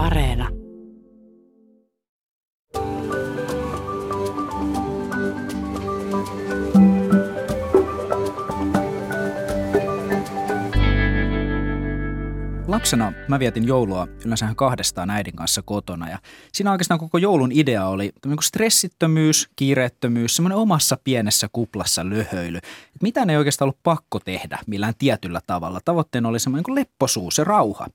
Areena. Lapsena mä vietin joulua yleensä kahdestaan äidin kanssa kotona ja siinä oikeastaan koko joulun idea oli stressittömyys, kiireettömyys, semmoinen omassa pienessä kuplassa löhöily. Et mitään ei oikeastaan ollut pakko tehdä millään tietyllä tavalla. Tavoitteena oli semmoinen lepposuus ja rauha.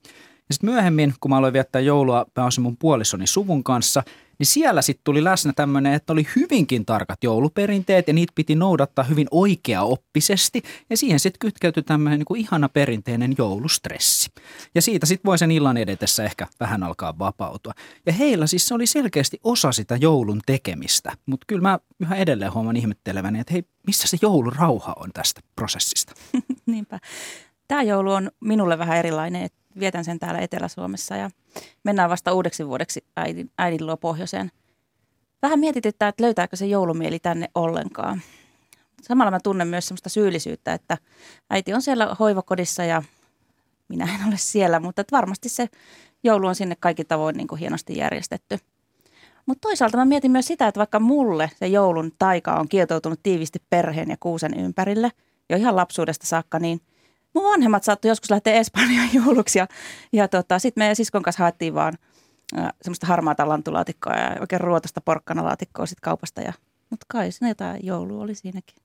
Ja sitten myöhemmin, kun mä aloin viettää joulua pääosin mun puolisoni suvun kanssa, niin siellä sitten tuli läsnä tämmöinen, että oli hyvinkin tarkat jouluperinteet ja niitä piti noudattaa hyvin oikeaoppisesti. Ja siihen sitten kytkeytyi tämmöinen niin kuin ihana perinteinen joulustressi. Ja siitä sitten voi sen illan edetessä ehkä vähän alkaa vapautua. Ja heillä siis se oli selkeästi osa sitä joulun tekemistä. Mutta kyllä mä yhä edelleen huomaan ihmetteleväni, että hei, missä se joulurauha on tästä prosessista? Niinpä. Tämä joulu on minulle vähän erilainen, että vietän sen täällä Etelä-Suomessa ja mennään vasta uudeksi vuodeksi äidin, äidin luo pohjoiseen. Vähän mietityttää, että löytääkö se joulumieli tänne ollenkaan. Samalla mä tunnen myös semmoista syyllisyyttä, että äiti on siellä hoivakodissa ja minä en ole siellä, mutta että varmasti se joulu on sinne kaikki tavoin niin kuin hienosti järjestetty. Mutta toisaalta mä mietin myös sitä, että vaikka mulle se joulun taika on kietoutunut tiivisti perheen ja kuusen ympärille jo ihan lapsuudesta saakka, niin – mun vanhemmat saattoi joskus lähteä Espanjaan jouluksi ja, ja tota, sitten me siskon kanssa haettiin vaan semmoista harmaata lantulaatikkoa ja oikein ruotosta porkkanalaatikkoa sitten kaupasta. Ja, mutta kai siinä jotain joulu oli siinäkin.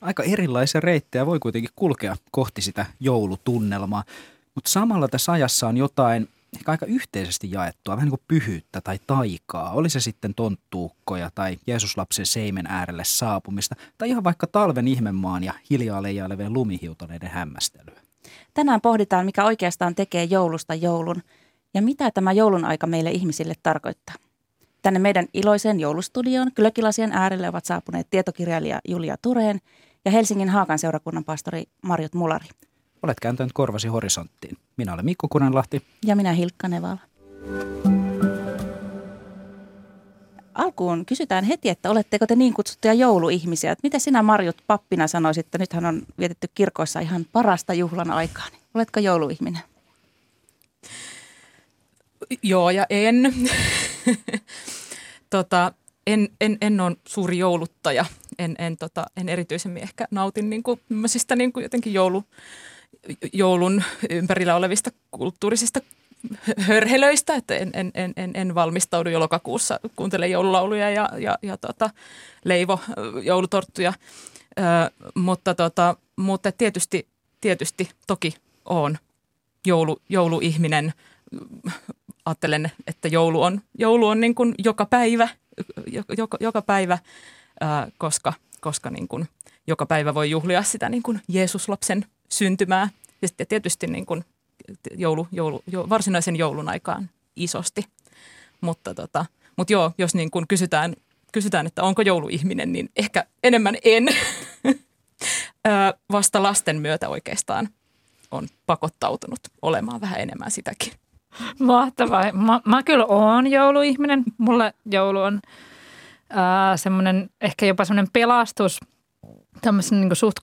Aika erilaisia reittejä voi kuitenkin kulkea kohti sitä joulutunnelmaa, mutta samalla tässä ajassa on jotain ehkä aika yhteisesti jaettua, vähän niin kuin pyhyyttä tai taikaa. Oli se sitten tonttuukkoja tai Jeesuslapsen seimen äärelle saapumista tai ihan vaikka talven ihmemaan ja hiljaa leijailevien lumihiutoneiden hämmästelyä. Tänään pohditaan, mikä oikeastaan tekee joulusta joulun ja mitä tämä joulun aika meille ihmisille tarkoittaa. Tänne meidän iloiseen joulustudioon Klökilasien äärelle ovat saapuneet tietokirjailija Julia Tureen ja Helsingin Haakan seurakunnan pastori Marjot Mulari. Olet kääntänyt korvasi horisonttiin. Minä olen Mikko Kunenlahti. Ja minä Hilkka Nevala. Alkuun kysytään heti, että oletteko te niin kutsuttuja jouluihmisiä. Mitä sinä Marjut pappina sanoisit, että nythän on vietetty kirkoissa ihan parasta juhlan aikaa. Niin oletko jouluihminen? Joo ja en. tota, en, en, en ole suuri jouluttaja. En, en, tota, en erityisemmin ehkä nautin niin kuin, niin kuin jotenkin joulu, joulun ympärillä olevista kulttuurisista hörhelöistä, että en, en, en, en, valmistaudu jo lokakuussa, kuuntele joululauluja ja, ja, ja tota, leivo joulutorttuja, Ö, mutta, tota, mutta tietysti, tietysti toki on joulu, jouluihminen. Ajattelen, että joulu on, joulu on niin kuin joka päivä, joka, joka päivä, koska, koska niin kuin joka päivä voi juhlia sitä niin kuin Jeesuslapsen syntymää. Ja sitten tietysti niin kuin joulu, joulu, jo, varsinaisen joulun aikaan isosti. Mutta, tota, mutta joo, jos niin kuin kysytään, kysytään, että onko jouluihminen, niin ehkä enemmän en. Vasta lasten myötä oikeastaan on pakottautunut olemaan vähän enemmän sitäkin. Mahtavaa. Mä, mä kyllä oon jouluihminen. Mulle joulu on semmoinen ehkä jopa semmoinen pelastus tämmöisen niin suht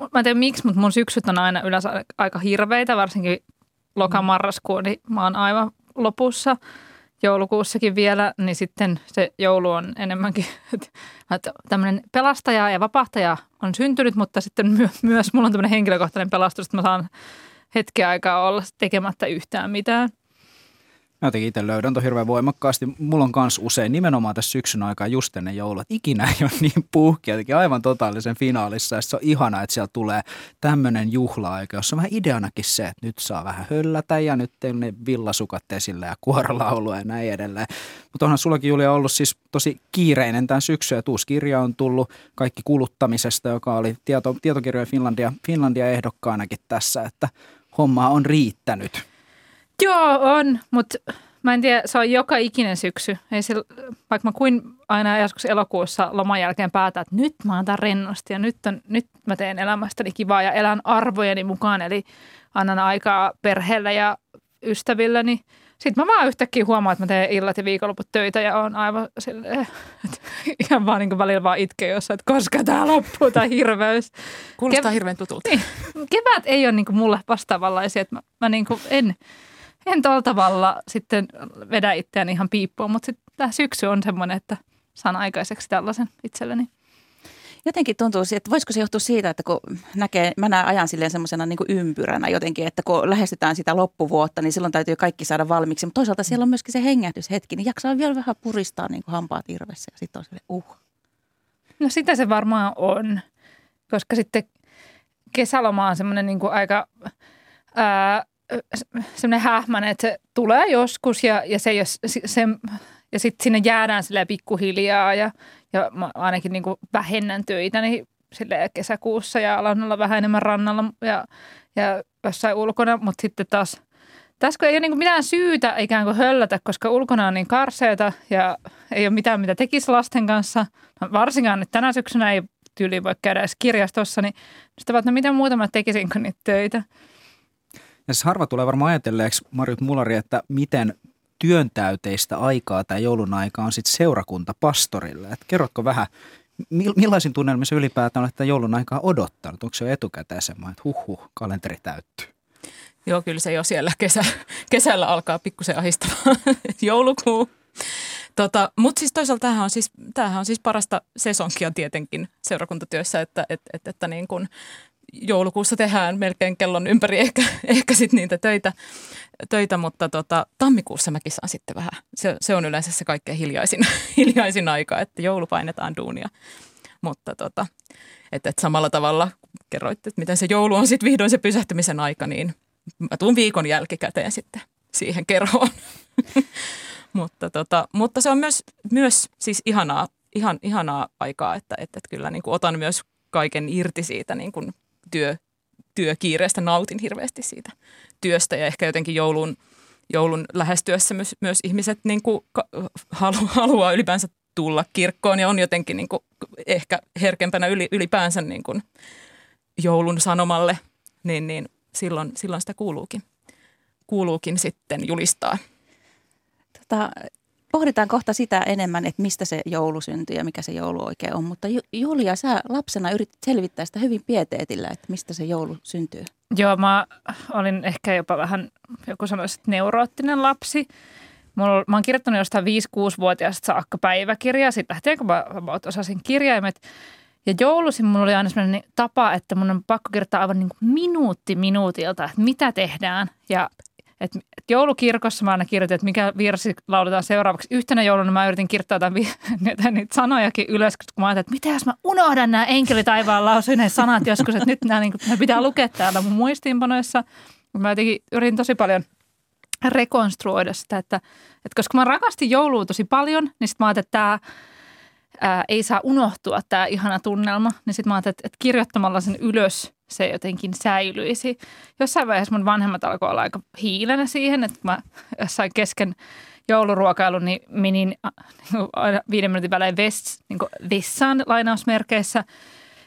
mä en tiedä miksi, mutta mun syksyt on aina yleensä aika hirveitä, varsinkin lokamarraskuun, niin mä oon aivan lopussa joulukuussakin vielä, niin sitten se joulu on enemmänkin, että tämmöinen pelastaja ja vapahtaja on syntynyt, mutta sitten myös mulla on tämmöinen henkilökohtainen pelastus, että mä saan hetken aikaa olla tekemättä yhtään mitään. Mä jotenkin itse löydän ton hirveän voimakkaasti. Mulla on kans usein nimenomaan tässä syksyn aikaa just ennen joulua, että ikinä ei ole niin puhkia, jotenkin aivan totaalisen finaalissa. Ja se on ihana, että siellä tulee tämmöinen juhla-aika, jossa on vähän ideanakin se, että nyt saa vähän höllätä ja nyt teillä ne villasukat esille ja kuorolaulua ja näin edelleen. Mutta onhan sullakin Julia ollut siis tosi kiireinen tämän syksy ja kirja on tullut kaikki kuluttamisesta, joka oli tieto, tietokirjojen Finlandia, Finlandia ehdokkaanakin tässä, että hommaa on riittänyt. Joo, on, mutta mä en tiedä, se on joka ikinen syksy. Ei se, vaikka mä kuin aina joskus elokuussa loman jälkeen päätän, että nyt mä otan rennosti ja nyt, on, nyt mä teen elämästäni kivaa ja elän arvojeni mukaan. Eli annan aikaa perheelle ja ystävilleni. Sitten mä vaan yhtäkkiä huomaan, että mä teen illat ja viikonloput töitä ja on aivan silleen, että ihan vaan niin välillä vaan itke jossain, että koska tämä loppuu, tämä hirveys. Kuulostaa Kev- hirveän tutulta. Niin, kevät ei ole niin mulle vastaavanlaisia, että mä, mä niin en, en tuolla tavalla sitten vedä itseäni ihan piippuun, mutta sitten tämä syksy on semmoinen, että saan aikaiseksi tällaisen itselleni. Jotenkin tuntuu, että voisiko se johtua siitä, että kun näkee, mä näen ajan silleen semmoisena niin ympyränä jotenkin, että kun lähestytään sitä loppuvuotta, niin silloin täytyy kaikki saada valmiiksi. Mutta toisaalta siellä on myöskin se hengähdyshetki, niin jaksaa vielä vähän puristaa niin kuin hampaat irvessä ja sitten on silleen, uh. No sitä se varmaan on, koska sitten kesäloma on semmoinen niin kuin aika ää, semmoinen hähmäinen, että se tulee joskus ja, ja se, jos, se, ja sitten sinne jäädään sille pikkuhiljaa ja, ja mä ainakin niin vähennän töitä niin kesäkuussa ja alan olla vähän enemmän rannalla ja, ja jossain ulkona, mutta sitten taas tässä ei ole niin mitään syytä ikään kuin höllätä, koska ulkona on niin karseeta ja ei ole mitään, mitä tekisi lasten kanssa. No, varsinkaan nyt tänä syksynä ei tyyli voi käydä edes kirjastossa, niin sitten että no mitä muuta mä tekisin niitä töitä. Ja siis harva tulee varmaan ajatelleeksi, Marjut Mulari, että miten työntäyteistä aikaa tämä joulun aika on sitten seurakunta pastorille. Et kerrotko vähän, millaisin tunnelmissa ylipäätään olette joulun aikaa odottanut? Onko se jo etukäteen semmoinen, että huh, huh kalenteri täyttyy? Joo, kyllä se jo siellä kesä, kesällä alkaa pikkusen ahistamaan joulukuu. Tota, Mutta siis toisaalta tämähän on siis, tämähän on siis parasta sesonkia tietenkin seurakuntatyössä, että, että, että, että niin kun joulukuussa tehdään melkein kellon ympäri ehkä, ehkä sit niitä töitä, töitä mutta tota, tammikuussa mäkin saan sitten vähän. Se, se on yleensä se kaikkein hiljaisin, hiljaisin aika, että joulu painetaan duunia. Mutta tota, että, että samalla tavalla kerroitte, että miten se joulu on sitten vihdoin se pysähtymisen aika, niin mä tuun viikon jälkikäteen sitten siihen kerhoon. mutta, tota, mutta se on myös, myös siis ihanaa, ihan, ihanaa aikaa, että, että, että kyllä niin kuin otan myös kaiken irti siitä niin kuin työ, työkiireestä, nautin hirveästi siitä työstä ja ehkä jotenkin joulun, joulun lähestyessä myös, myös ihmiset niin kuin halu, haluaa ylipäänsä tulla kirkkoon ja on jotenkin niin kuin ehkä herkempänä yli, ylipäänsä niin kuin joulun sanomalle, niin, niin silloin, silloin sitä kuuluukin, kuuluukin sitten julistaa. Tota, pohditaan kohta sitä enemmän, että mistä se joulu syntyy ja mikä se joulu oikein on. Mutta Julia, sä lapsena yritit selvittää sitä hyvin pieteetillä, että mistä se joulu syntyy. Joo, mä olin ehkä jopa vähän, joku sanoisi, että neuroottinen lapsi. Mulla, mä oon kirjoittanut jostain 5-6-vuotiaasta saakka päiväkirjaa, sitten lähtien kun mä osasin kirjaimet. Ja joulusin mulla oli aina sellainen tapa, että mun on pakko kirjoittaa aivan niin kuin minuutti minuutilta, että mitä tehdään. Ja et, et joulukirkossa mä aina kirjoitin, että mikä virsi lauletaan seuraavaksi. Yhtenä jouluna mä yritin kirjoittaa jotain, niitä, niitä sanojakin ylös, kun mä ajattelin, että mitä jos mä unohdan nämä enkelitaivaan lausuinen sanat joskus, että nyt nämä, niin kuin, pitää lukea täällä mun muistiinpanoissa. Mä jotenkin yritin tosi paljon rekonstruoida sitä, että, että koska mä rakastin joulua tosi paljon, niin sitten mä ajattelin, että tämä ää, ei saa unohtua tämä ihana tunnelma, niin sitten mä ajattelin, että, että kirjoittamalla sen ylös se jotenkin säilyisi. Jossain vaiheessa mun vanhemmat alkoi olla aika hiilenä siihen, että mä jossain kesken jouluruokailun niin menin niin aina viiden minuutin välein vess, niin vessaan lainausmerkeissä.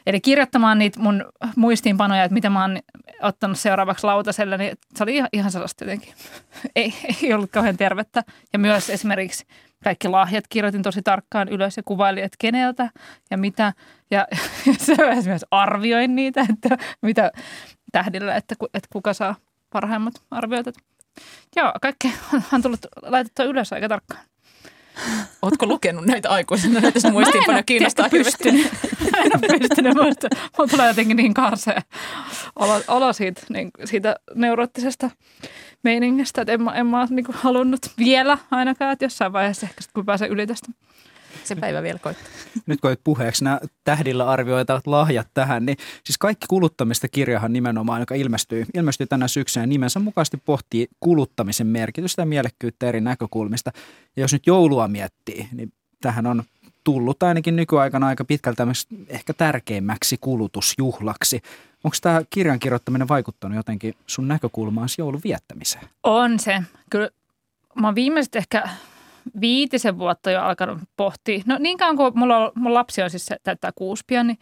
Eli kirjoittamaan niitä mun muistiinpanoja, että mitä mä oon ottanut seuraavaksi lautaselle, niin se oli ihan, ihan sellaista jotenkin. ei, ei ollut kauhean tervettä. Ja myös esimerkiksi kaikki lahjat kirjoitin tosi tarkkaan ylös ja kuvailin, että keneltä ja mitä. Ja, ja se myös arvioin niitä, että mitä tähdillä, että, että kuka saa parhaimmat arvioit. Joo, kaikki on tullut laitettua ylös aika tarkkaan. Oletko lukenut näitä aikuisena? Näitä sun muistiinpanoja kiinnostaa hirveästi. Mä en ole pystynyt. Mulla tulee jotenkin niin karsea olo, olo siitä, niin, siitä neuroottisesta meiningistä, että en, mä, en mä niin halunnut vielä ainakaan, että jossain vaiheessa ehkä sitten kun pääsen yli tästä. Se päivä vielä koittaa. Nyt kun puheeksi nämä tähdillä arvioitavat lahjat tähän, niin siis kaikki kuluttamista kirjahan nimenomaan, joka ilmestyy, ilmestyy tänä syksynä nimensä mukaisesti pohtii kuluttamisen merkitystä ja mielekkyyttä eri näkökulmista. Ja jos nyt joulua miettii, niin tähän on tullut ainakin nykyaikana aika pitkältä ehkä tärkeimmäksi kulutusjuhlaksi. Onko tämä kirjan kirjoittaminen vaikuttanut jotenkin sun näkökulmaan joulun viettämiseen? On se. Kyllä mä oon viimeiset ehkä viitisen vuotta jo alkanut pohtia. No niin kauan kuin mulla, on, mun lapsi on siis täyttää kuusi pian, niin,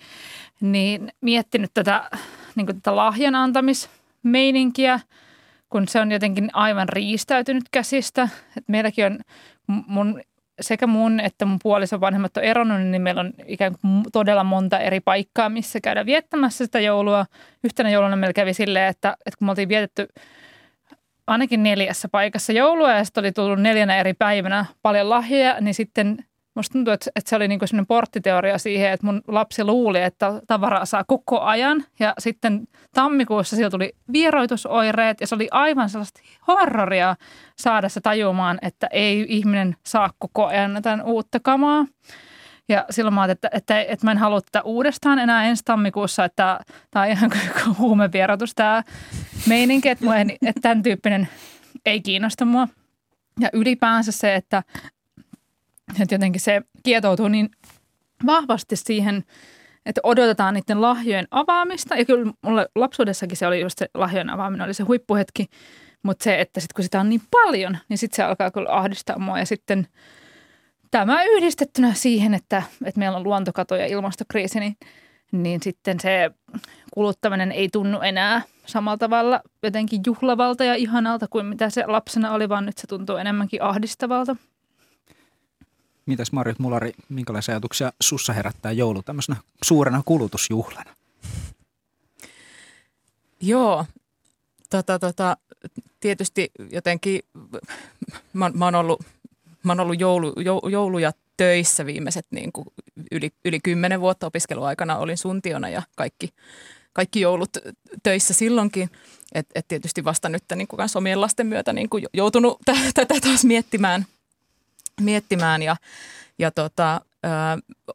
niin miettinyt tätä, niin tätä lahjan antamismeininkiä, kun se on jotenkin aivan riistäytynyt käsistä. Et meilläkin on mun sekä mun että mun puolison vanhemmat on eronnut, niin meillä on ikään kuin todella monta eri paikkaa, missä käydään viettämässä sitä joulua. Yhtenä jouluna meillä kävi silleen, että, että kun me oltiin vietetty ainakin neljässä paikassa joulua ja sitten oli tullut neljänä eri päivänä paljon lahjoja, niin sitten musta tuntuu, että, että se oli niinku sellainen porttiteoria siihen, että mun lapsi luuli, että tavaraa saa koko ajan. Ja sitten tammikuussa sillä tuli vieroitusoireet ja se oli aivan sellaista horroria saada se tajumaan, että ei ihminen saa koko ajan jotain uutta kamaa. Ja silloin mä että, että, että mä en halua tätä uudestaan enää ensi tammikuussa, että tämä on ihan huumevierotus tämä meininki, että, mua ei, että tämän tyyppinen ei kiinnosta mua. Ja ylipäänsä se, että, että jotenkin se kietoutuu niin vahvasti siihen, että odotetaan niiden lahjojen avaamista. Ja kyllä mulle lapsuudessakin se oli just se lahjojen avaaminen, oli se huippuhetki. Mutta se, että sitten kun sitä on niin paljon, niin sitten se alkaa kyllä ahdistaa mua. Ja sitten tämä yhdistettynä siihen, että, että meillä on luontokato ja ilmastokriisi, niin, niin sitten se kuluttaminen ei tunnu enää samalla tavalla jotenkin juhlavalta ja ihanalta kuin mitä se lapsena oli, vaan nyt se tuntuu enemmänkin ahdistavalta. Mitäs Marjut Mulari, minkälaisia ajatuksia sussa herättää joulu tämmöisenä suurena kulutusjuhlana? Joo, tota, tota, tietysti jotenkin mä, mä oon ollut, mä oon ollut joulu, jouluja töissä viimeiset niin kuin yli, yli kymmenen vuotta opiskeluaikana. Olin suntiona ja kaikki, kaikki joulut töissä silloinkin. Et, et tietysti vasta nyt niin kuin omien lasten myötä niin kuin joutunut tätä taas miettimään, miettimään ja, ja tota, ö,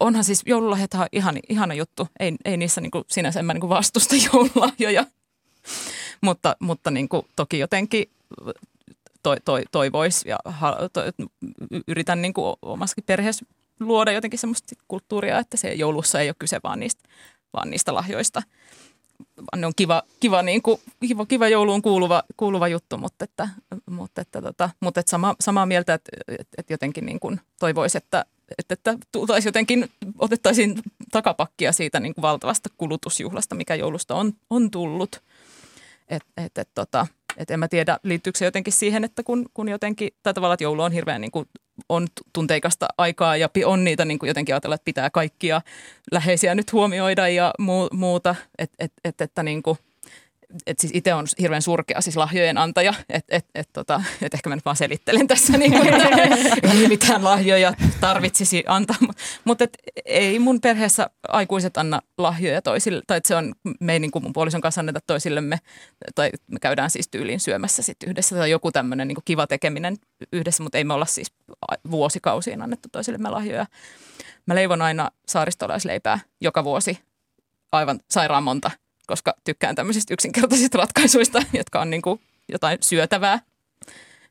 onhan siis joululahjat ihan ihana juttu. Ei, ei niissä niin kuin sinänsä en mä niin kuin vastusta joululahjoja, mutta, mutta niin kuin toki jotenkin toi, toi, toivoisi ja to, yritän niin kuin omassakin perheessä luoda jotenkin semmoista kulttuuria, että se joulussa ei ole kyse vaan niistä, vaan niistä lahjoista. Ne on kiva, kiva, niin kuin, kiva, kiva jouluun kuuluva, kuuluva juttu, mutta, että, mutta, että, tota, mutta että sama, samaa mieltä, että, että jotenkin niin kuin toivoisi, että, että, että tultaisiin jotenkin, otettaisiin takapakkia siitä niin kuin valtavasta kulutusjuhlasta, mikä joulusta on, on tullut. Että et, et, tota, et en mä tiedä, liittyykö se jotenkin siihen, että kun, kun jotenkin, tai tavallaan, että joulu on hirveän niin kuin, on tunteikasta aikaa ja on niitä niin kuin jotenkin ajatella, että pitää kaikkia läheisiä nyt huomioida ja muu, muuta, että et, et, että niin kuin, et siis itse on hirveän surkea siis lahjojen antaja, että et, et, tota, et ehkä mä nyt vaan selittelen tässä, niin kuin, että ei mitään lahjoja tarvitsisi antaa. Mutta ei mun perheessä aikuiset anna lahjoja toisille, tai että se on, me ei niin kuin mun puolison kanssa anneta toisillemme, tai me käydään siis tyyliin syömässä sit yhdessä, tai joku tämmöinen niin kiva tekeminen yhdessä, mutta ei me olla siis vuosikausiin annettu toisillemme lahjoja. Mä leivon aina saaristolaisleipää joka vuosi aivan sairaan monta koska tykkään tämmöisistä yksinkertaisista ratkaisuista, jotka on niin kuin jotain syötävää.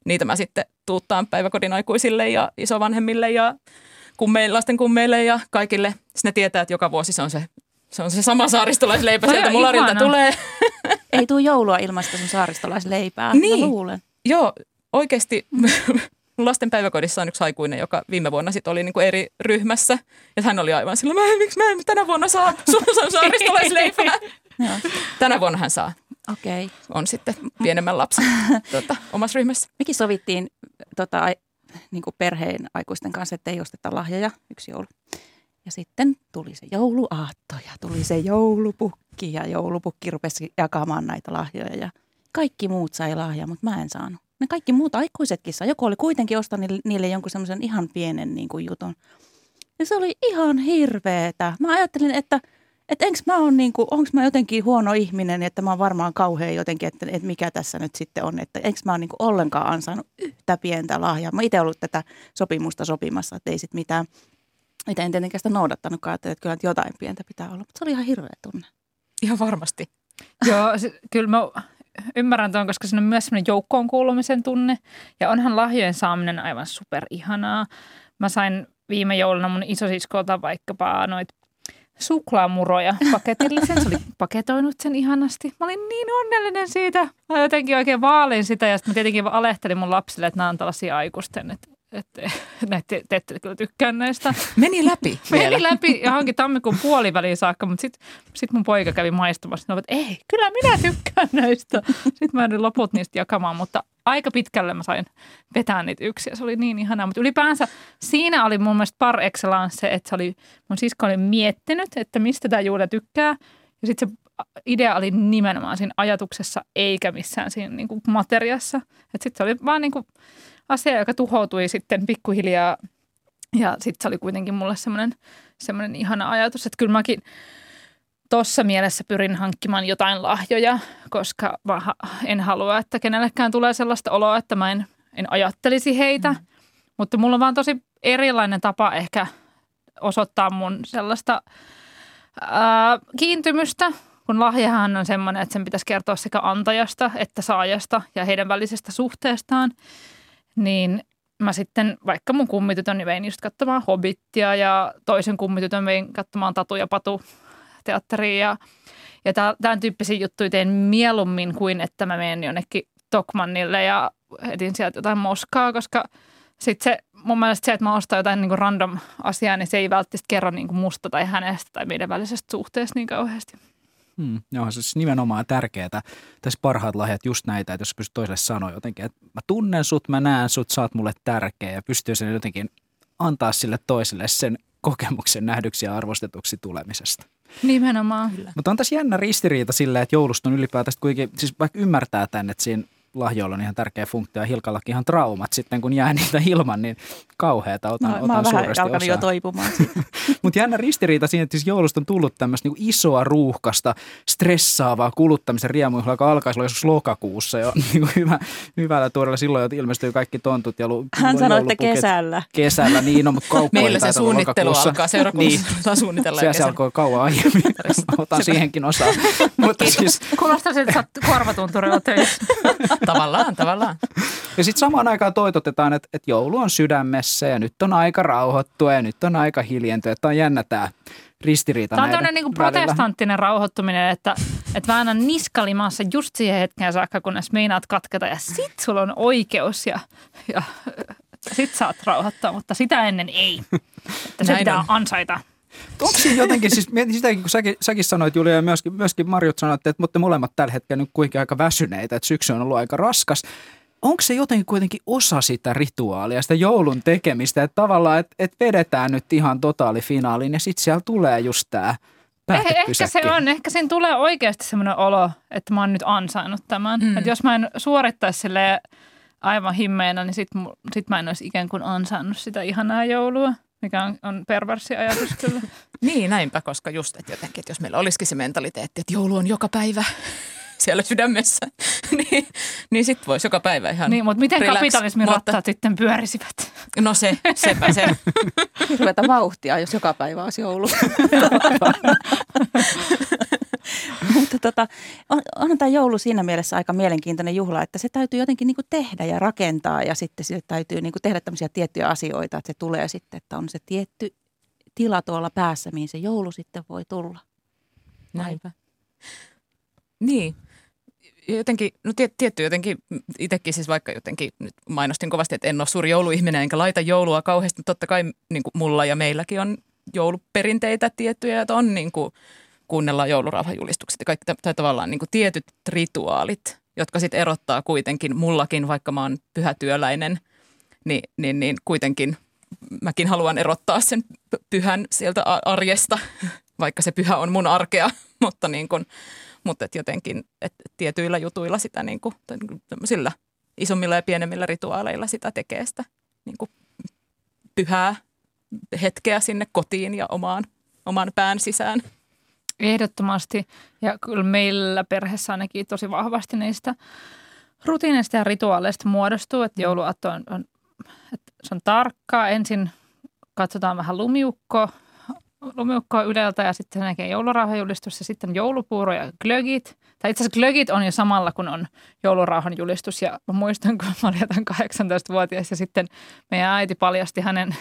Niitä mä sitten tuuttaan päiväkodin aikuisille ja isovanhemmille ja kummeille, lasten kummeille ja kaikille. Sitten ne tietää, että joka vuosi se on se, se, on se sama saaristolaisleipä sieltä mularilta tulee. Ei tule joulua ilman sitä sun saaristolaisleipää, niin. mä luulen. Joo, oikeasti lasten päiväkodissa on yksi aikuinen, joka viime vuonna sit oli niinku eri ryhmässä. Ja hän oli aivan sillä, mä, miksi mä en tänä vuonna saa sun saaristolaisleipää. Tänä vuonna hän saa. Okei. Okay. On sitten pienemmän lapsen tuota, omassa ryhmässä. Mekin sovittiin tota, niin kuin perheen aikuisten kanssa, että ei osteta lahjoja yksi joulu. Ja sitten tuli se jouluaatto ja tuli se joulupukki ja joulupukki rupesi jakamaan näitä lahjoja ja kaikki muut sai lahjaa, mutta mä en saanut. Ne kaikki muut aikuisetkin sai. Joku oli kuitenkin ostanut niille jonkun semmoisen ihan pienen niin kuin jutun. Ja se oli ihan hirveetä. Mä ajattelin, että – että enkö mä on niinku, onko mä jotenkin huono ihminen, että mä oon varmaan kauhean jotenkin, että, että mikä tässä nyt sitten on, että enkö mä oon niinku ollenkaan ansainnut yhtä pientä lahjaa. Mä itse ollut tätä sopimusta sopimassa, että ei sit mitään, mitä en tietenkään sitä noudattanutkaan, että, että kyllä että jotain pientä pitää olla, mutta se oli ihan hirveä tunne. Ihan varmasti. Joo, se, kyllä mä ymmärrän tuon, koska se on myös sellainen joukkoon kuulumisen tunne ja onhan lahjojen saaminen aivan super ihanaa. Mä sain viime jouluna mun isosiskolta vaikkapa noit suklaamuroja paketillisen. Se oli paketoinut sen ihanasti. Mä olin niin onnellinen siitä. Mä jotenkin oikein vaalin sitä ja sitten mä tietenkin alehtelin mun lapsille, että nämä on tällaisia aikuisten, että että te, te ette kyllä tykkää näistä. Meni läpi Meni läpi johonkin tammikuun puoliväliin saakka, mutta sitten sit mun poika kävi maistumassa. että ei, kyllä minä tykkään näistä. Sitten mä en loput niistä jakamaan, mutta aika pitkälle mä sain vetää niitä yksi ja se oli niin ihanaa. Mutta ylipäänsä siinä oli mun mielestä par excellence se, että se oli, mun sisko oli miettinyt, että mistä tämä Julia tykkää. Ja sitten se idea oli nimenomaan siinä ajatuksessa eikä missään siinä niin kuin materiassa. Sitten se oli vaan niin kuin asia, joka tuhoutui sitten pikkuhiljaa ja sitten se oli kuitenkin mulle semmoinen, semmoinen ihana ajatus, että kyllä mäkin tuossa mielessä pyrin hankkimaan jotain lahjoja, koska en halua, että kenellekään tulee sellaista oloa, että mä en, en ajattelisi heitä. Mm. Mutta mulla on vaan tosi erilainen tapa ehkä osoittaa mun sellaista ää, kiintymystä, kun lahjahan on semmoinen, että sen pitäisi kertoa sekä antajasta että saajasta ja heidän välisestä suhteestaan, niin mä sitten vaikka mun kummitytön niin vein just katsomaan Hobbittia ja toisen kummitytön vein katsomaan Tatu ja Patu teatteria ja, ja tämän tyyppisiä juttuja teen mieluummin kuin että mä menen jonnekin Tokmannille ja etin sieltä jotain moskaa, koska sitten se, mun mielestä se, että mä ostan jotain niin random asiaa, niin se ei välttämättä kerro niin musta tai hänestä tai meidän välisestä suhteesta niin kauheasti. Hmm, joo, se on siis nimenomaan tärkeää. Tässä parhaat lahjat just näitä, että jos pystyt toiselle sanoa jotenkin, että mä tunnen sut, mä näen sut, sä oot mulle tärkeä ja pystyy sen jotenkin antaa sille toiselle sen kokemuksen nähdyksi ja arvostetuksi tulemisesta. Nimenomaan. Mutta on tässä jännä ristiriita sille, että joulusta on ylipäätään kuitenkin, siis vaikka ymmärtää tämän, että siinä lahjoilla on ihan tärkeä funktio ja Hilkallakin ihan traumat sitten, kun jää niitä ilman, niin kauheata otan, no, otan mä oon suuresti vähän osaa. jo toipumaan Mutta jännä ristiriita siinä, että siis joulusta on tullut tämmöistä niinku isoa ruuhkasta, stressaavaa kuluttamisen riemuilla, joka alkaisi olla joskus lokakuussa jo niinku hyvä, hyvällä tuorella silloin, jo ilmestyy kaikki tontut ja lu, Hän sanoi, että kesällä. Kesällä, niin on, mutta kauppoihin Meillä se suunnittelu lokakuussa. alkaa seurakunnassa niin. suunnitella Se, se alkoi kauan aiemmin. Otan siihenkin osaa. mutta siis... Kuulostaa siltä, että sä oot korvatunturilla töissä. Tavallaan, tavallaan. Ja sitten samaan aikaan toitotetaan, että, että joulu on sydämessä ja nyt on aika rauhoittua ja nyt on aika hiljentyä. Tämä on jännä tämä ristiriita Tämä on tämmöinen niin protestanttinen rauhoittuminen, että, että väännän niskalimassa just siihen hetkeen saakka, kunnes meinaat katketa ja sit sulla on oikeus ja, ja sit saat rauhoittaa, mutta sitä ennen ei. Että se Näin pitää on. ansaita. Onko siinä jotenkin, siis sitäkin, kun säkin, säkin sanoit Julia ja myöskin, myöskin Marjut sanoitte, että mutta molemmat tällä hetkellä nyt kuitenkin aika väsyneitä, että syksy on ollut aika raskas. Onko se jotenkin kuitenkin osa sitä rituaalia, sitä joulun tekemistä, että tavallaan, että, että vedetään nyt ihan totaalifinaaliin ja sitten siellä tulee just tämä Eh, ehkä se on. Ehkä siinä tulee oikeasti semmoinen olo, että mä oon nyt ansainnut tämän. Mm. Että jos mä en suorittaisi sille aivan himmeenä, niin sit, sit mä en olisi ikään kuin ansainnut sitä ihanaa joulua mikä on, on perversi ajatus kyllä. niin, näinpä, koska just, että jotenkin, että jos meillä olisikin se mentaliteetti, että joulu on joka päivä siellä sydämessä, niin, niin sitten voisi joka päivä ihan Niin, mutta miten relax, kapitalismin mutta... rattaat sitten pyörisivät? No se, sepä se. Hirveätä vauhtia, jos joka päivä olisi joulu. Mutta tota, on, onhan tämä joulu siinä mielessä aika mielenkiintoinen juhla, että se täytyy jotenkin niin tehdä ja rakentaa ja sitten sille täytyy niin tehdä tämmöisiä tiettyjä asioita, että se tulee sitten, että on se tietty tila tuolla päässä, mihin se joulu sitten voi tulla. Näinpä. Niin, jotenkin, no tietty jotenkin, itsekin siis vaikka jotenkin nyt mainostin kovasti, että en ole suuri jouluihminen enkä laita joulua kauheasti, mutta totta kai niin kuin mulla ja meilläkin on jouluperinteitä tiettyjä, että on niin kuin, kuunnella joulurauhajulistukset ja kaikki tai tavallaan niin kuin tietyt rituaalit, jotka sitten erottaa kuitenkin mullakin, vaikka mä oon pyhätyöläinen, niin, niin, niin kuitenkin mäkin haluan erottaa sen pyhän sieltä arjesta, vaikka se pyhä on mun arkea, mutta, niin kuin, mutta et jotenkin et tietyillä jutuilla sitä niin kuin, sillä isommilla ja pienemmillä rituaaleilla sitä tekee sitä niin kuin pyhää hetkeä sinne kotiin ja omaan, oman pään sisään. Ehdottomasti. Ja kyllä meillä perheessä ainakin tosi vahvasti niistä rutiineista ja rituaaleista muodostuu, että jouluaatto on, on, että se on tarkkaa. Ensin katsotaan vähän lumiukkoa, lumiukkoa yleltä ja sitten sen jälkeen joulurauhanjulistus ja sitten joulupuuro ja glögit. Tai itse asiassa glögit on jo samalla, kun on joulurauhanjulistus. Ja mä muistan, kun mä olin 18-vuotias ja sitten meidän äiti paljasti hänen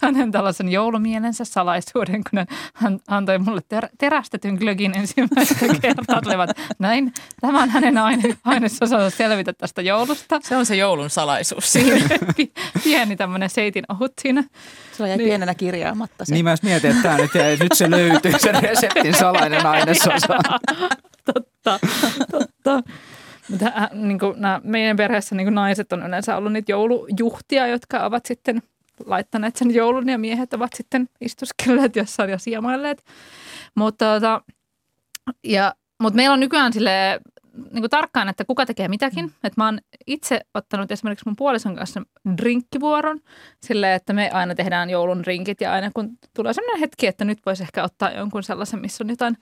hänen tällaisen joulumielensä salaisuuden, kun hän antoi mulle ter- terästetyn glögin ensimmäistä kertaa. Olivat, näin, tämä on hänen aine- ainesosansa selvitä tästä joulusta. Se on se joulun salaisuus siinä. Pieni tämmöinen seitin ohut siinä. Se jäi niin. pienenä kirjaamatta. Se. Niin mä mietin, että tämä nyt, jäi, nyt se löytyy, se reseptin salainen ainesosa. totta, totta. Mutta äh, niin kuin, nämä, meidän perheessä niin kuin naiset on yleensä ollut niitä joulujuhtia, jotka ovat sitten – laittaneet sen joulun ja miehet ovat sitten istuskelleet jossain ja siemailleet. Mutta tota, Ja, mutta meillä on nykyään sille niin kuin tarkkaan, että kuka tekee mitäkin. Mm. Että mä oon itse ottanut esimerkiksi mun puolison kanssa drinkkivuoron sille, että me aina tehdään joulun drinkit ja aina kun tulee sellainen hetki, että nyt voisi ehkä ottaa jonkun sellaisen, missä on jotain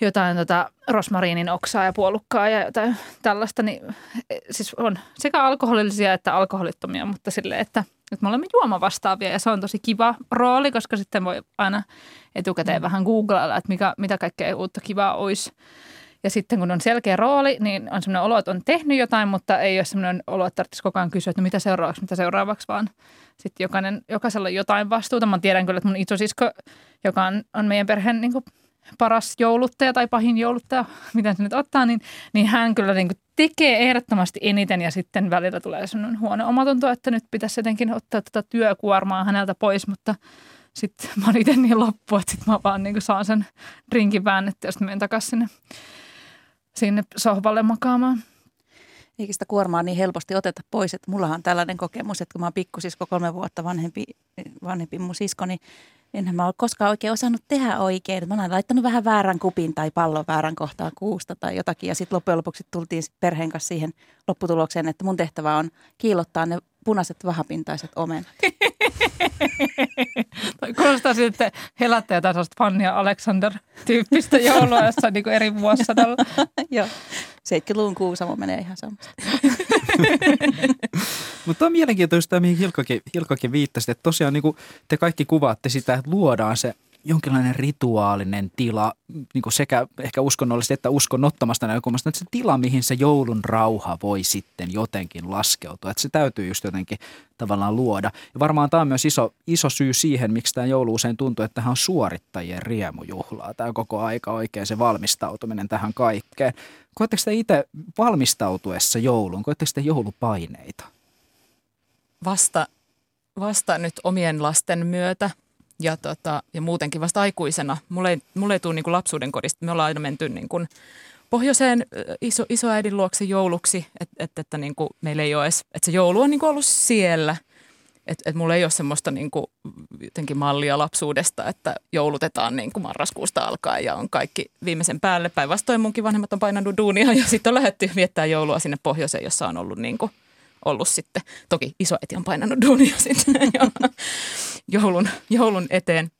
jotain tota rosmariinin oksaa ja puolukkaa ja jotain tällaista, niin e, siis on sekä alkoholillisia että alkoholittomia, mutta sille, että, että me olemme juomavastaavia ja se on tosi kiva rooli, koska sitten voi aina etukäteen mm. vähän googlailla, että mikä, mitä kaikkea uutta kivaa olisi. Ja sitten kun on selkeä rooli, niin on sellainen olo, että on tehnyt jotain, mutta ei ole sellainen olo, että tarvitsisi koko ajan kysyä, että no mitä seuraavaksi, mitä seuraavaksi, vaan sitten jokainen, jokaisella on jotain vastuuta. Mä tiedän kyllä, että mun isosisko, joka on, on meidän perheen niin kuin paras jouluttaja tai pahin jouluttaja, miten se nyt ottaa, niin, niin hän kyllä niin kuin tekee ehdottomasti eniten ja sitten välillä tulee sellainen huono omatunto, että nyt pitäisi jotenkin ottaa tätä työkuormaa häneltä pois, mutta sitten mä oon itse niin loppu, että sitten mä vaan niin kuin saan sen drinkin väännettyä ja sitten menen takaisin sinne, sinne sohvalle makaamaan. Eikä sitä kuormaa niin helposti oteta pois, että mullahan on tällainen kokemus, että kun mä oon pikkusisko kolme vuotta vanhempi, vanhempi mun sisko, niin enhän mä ole koskaan oikein osannut tehdä oikein. Mä olen laittanut vähän väärän kupin tai pallon väärän kohtaan kuusta tai jotakin. Ja sitten loppujen lopuksi tultiin perheen kanssa siihen lopputulokseen, että mun tehtävä on kiillottaa ne punaiset vahapintaiset omenat. Kuulostaa siltä, että helätte jotain sellaista Fannia Alexander-tyyppistä joulua jossa niin eri vuosisadalla. Joo, 70-luvun Kuusamo menee ihan samasta. Mutta on mielenkiintoista, mihin Hilkakin, Hilkakin viittasi, että tosiaan niin kuin te kaikki kuvaatte sitä, että luodaan se jonkinlainen rituaalinen tila, niin kuin sekä ehkä uskonnollisesti että uskonnottomasta näkökulmasta, että se tila, mihin se joulun rauha voi sitten jotenkin laskeutua. Että se täytyy just jotenkin tavallaan luoda. Ja varmaan tämä on myös iso, iso syy siihen, miksi tämä joulu usein tuntuu, että tähän on suorittajien riemujuhlaa. Tämä koko aika oikein se valmistautuminen tähän kaikkeen. Koetteko te itse valmistautuessa jouluun, koetteko te joulupaineita? Vasta, vasta nyt omien lasten myötä – ja, tota, ja muutenkin vasta aikuisena. Mulle mulle ei tule niin lapsuuden kodista. Me ollaan aina menty niin kuin pohjoiseen iso, isoäidin luokse jouluksi, että et, että niin meillä ei ole edes, että se joulu on niin kuin ollut siellä. Että et mulla ei ole semmoista niin kuin jotenkin mallia lapsuudesta, että joulutetaan niin kuin marraskuusta alkaen ja on kaikki viimeisen päälle. Päinvastoin munkin vanhemmat on painanut duunia ja sitten on lähdetty viettää joulua sinne pohjoiseen, jossa on ollut niin kuin – ollut sitten. Toki isoäiti on painanut duunia sitten joulun, joulun eteen.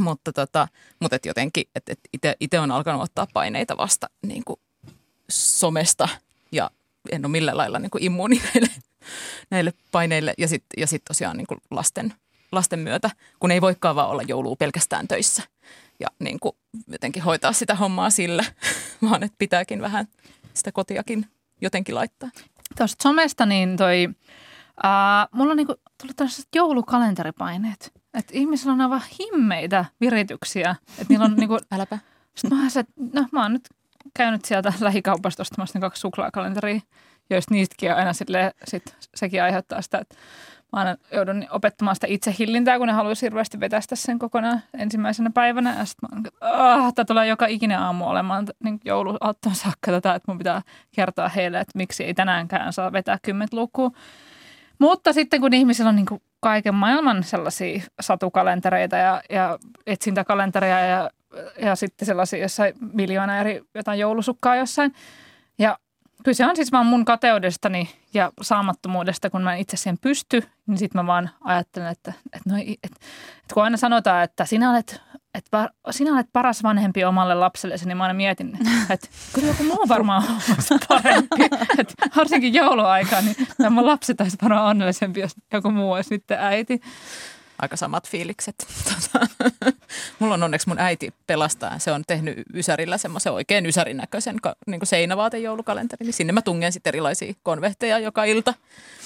Mutta, tota, mutta et jotenkin, että et itse on alkanut ottaa paineita vasta niin kuin somesta ja en ole millään lailla niin kuin immuuni näille, näille paineille. Ja sitten ja sit tosiaan niin kuin lasten, lasten myötä, kun ei voikaan vaan olla joulua pelkästään töissä ja niin kuin jotenkin hoitaa sitä hommaa sillä, vaan että pitääkin vähän sitä kotiakin jotenkin laittaa. Tuosta somesta niin toi, ää, mulla on niinku tullut tällaiset joulukalenteripaineet. Että ihmisillä on aivan himmeitä virityksiä. Että niillä on niinku, Äläpä. Sitten mä, se, no, mä oon nyt käynyt sieltä lähikaupasta ostamassa kaksi suklaakalenteria, joista niistäkin aina sille, sit, sekin aiheuttaa sitä, että mä aina joudun opettamaan sitä itsehillintää, kun ne haluaisi hirveästi vetästä sen kokonaan ensimmäisenä päivänä. Ja sitten mä oon, tämä tulee joka ikinen aamu olemaan niin jouluaattoon saakka tätä, että mun pitää kertoa heille, että miksi ei tänäänkään saa vetää kymmentä lukua. Mutta sitten kun ihmisillä on niin kuin kaiken maailman sellaisia satukalentereita ja, ja etsintäkalentereja ja, ja sitten sellaisia jossain miljoona eri jotain joulusukkaa jossain. Ja Kyse on siis vaan mun kateudestani ja saamattomuudesta, kun mä itse siihen pysty, niin sitten mä vaan ajattelen, että, että, no, että, että kun aina sanotaan, että sinä olet, että sinä olet paras vanhempi omalle lapsellesi, niin mä aina mietin, että kyllä joku muu varmaan on parempi. Että varsinkin jouluaikaan, niin mun lapsi taisi varmaan onnellisempi, jos joku muu olisi nyt äiti aika samat fiilikset. Tota, mulla on onneksi mun äiti pelastaa. Se on tehnyt Ysärillä semmoisen oikein Ysärin näköisen niin seinävaatejoulukalenterin. Niin sinne mä tungen sitten erilaisia konvehteja joka ilta.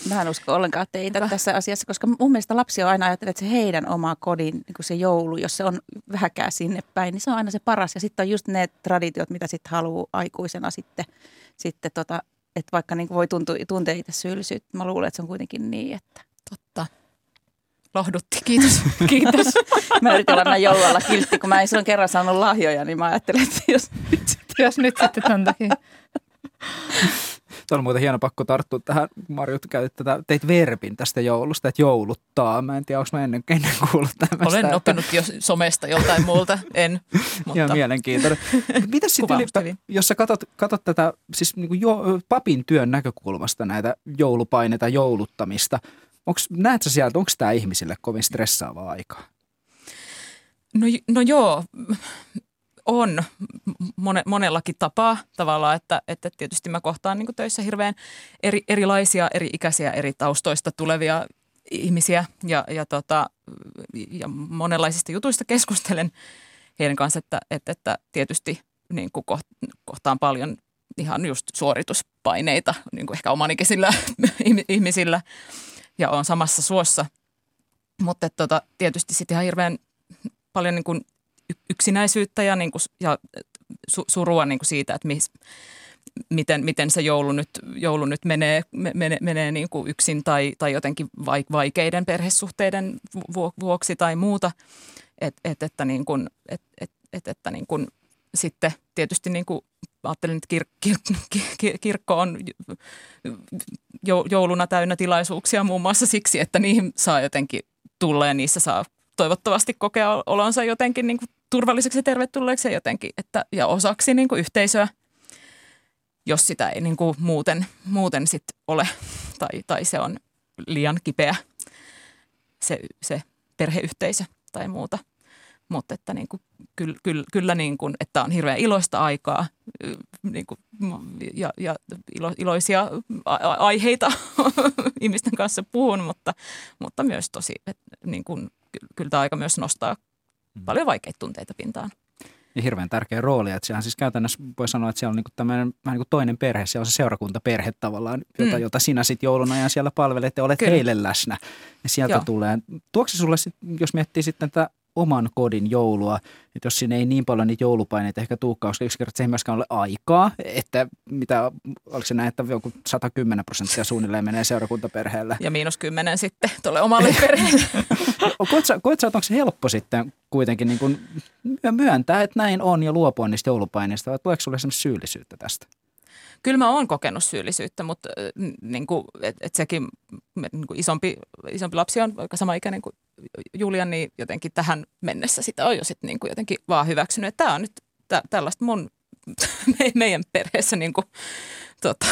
Mä en usko ollenkaan teitä tässä asiassa, koska mun mielestä lapsi on aina ajatellut, että se heidän oma kodin niin se joulu, jos se on vähäkään sinne päin, niin se on aina se paras. Ja sitten on just ne traditiot, mitä sitten haluaa aikuisena sitten, sitten tota, että vaikka niin voi tuntua, tuntea itse syyllisyyttä, mä luulen, että se on kuitenkin niin, että lohdutti. Kiitos. Kiitos. Mä yritin olla näin kiltti, kun mä en silloin kerran saanut lahjoja, niin mä ajattelin, että jos nyt, jos nyt sitten tämän takia. Tuo on muuten hieno pakko tarttua tähän. Marjut käytit tätä, teit verbin tästä joulusta, että jouluttaa. Mä en tiedä, onko mä ennen, ennen kuullut tämmöistä. Olen että... oppinut jo somesta joltain muulta, en. Mutta Ihan mielenkiintoinen. Mitä sitten ylipä, jos sä katot, katot tätä siis niin jo, papin työn näkökulmasta näitä joulupaineita, jouluttamista, onks, näet sä sieltä, onko tämä ihmisille kovin stressaavaa aikaa? No, no joo, on mone, monellakin tapaa tavallaan, että, että tietysti mä kohtaan niin töissä hirveän eri, erilaisia, eri ikäisiä, eri taustoista tulevia ihmisiä ja, ja, tota, ja monenlaisista jutuista keskustelen heidän kanssa, että, että, että tietysti niin kuin kohtaan paljon ihan just suorituspaineita niin kuin ehkä omanikäisillä ihmisillä ja on samassa suossa. Mutta tota, tietysti sitten ihan hirveän paljon niin kuin yksinäisyyttä ja, niin kuin, ja su, surua niin kuin siitä, että mis, miten, miten se joulu nyt, joulu nyt menee, menee, menee niin kuin yksin tai, tai jotenkin vaikeiden perhesuhteiden vuoksi tai muuta. Et, et, että, niin kuin, et, et, et, että niin kuin, sitten tietysti niin kuin ajattelin, että kir, kir, kir, kirkko on jouluna täynnä tilaisuuksia muun muassa siksi, että niihin saa jotenkin tulla ja niissä saa toivottavasti kokea olonsa jotenkin niin kuin turvalliseksi ja tervetulleeksi ja jotenkin, että, ja osaksi niin kuin yhteisöä, jos sitä ei niin kuin muuten, muuten sit ole tai, tai se on liian kipeä se, se perheyhteisö tai muuta. Mutta että niin kuin, kyllä, kyllä, kyllä niin kuin, että on hirveän iloista aikaa niin kuin, ja, ja ilo, iloisia aiheita ihmisten kanssa puhun, mutta, mutta myös tosi, että niin kuin, kyllä tämä aika myös nostaa paljon vaikeita tunteita pintaan. Ja hirveän tärkeä rooli, että sehän siis käytännössä voi sanoa, että siellä on niinku tämmöinen vähän niin toinen perhe, siellä on se seurakuntaperhe tavallaan, jota, mm. jota sinä sitten joulun ajan siellä palvelet ja olet Kyllä. heille läsnä. Ja sieltä Joo. tulee, tuoksi sulle sit, jos miettii sitten tätä oman kodin joulua, että jos siinä ei niin paljon niitä joulupaineita ehkä tuukkaa, koska yksinkertaisesti ei myöskään ole aikaa, että mitä, oliko se näin, että joku 110 prosenttia suunnilleen menee seurakuntaperheelle. Ja miinus 10 sitten tuolle omalle perheelle. koet sä, koet sä, että onko se helppo sitten kuitenkin niin kuin myöntää, että näin on ja luopua niistä joulupaineista, vai tuleeko sulle esimerkiksi syyllisyyttä tästä? Kyllä mä oon kokenut syyllisyyttä, mutta niin kuin, et, et sekin niin kuin isompi, isompi lapsi on aika sama ikäinen kuin Julian, niin jotenkin tähän mennessä sitä on jo sitten niin kuin jotenkin vaan hyväksynyt. Että tämä on nyt tä, tällaista mun, me, meidän perheessä niin kuin, tota,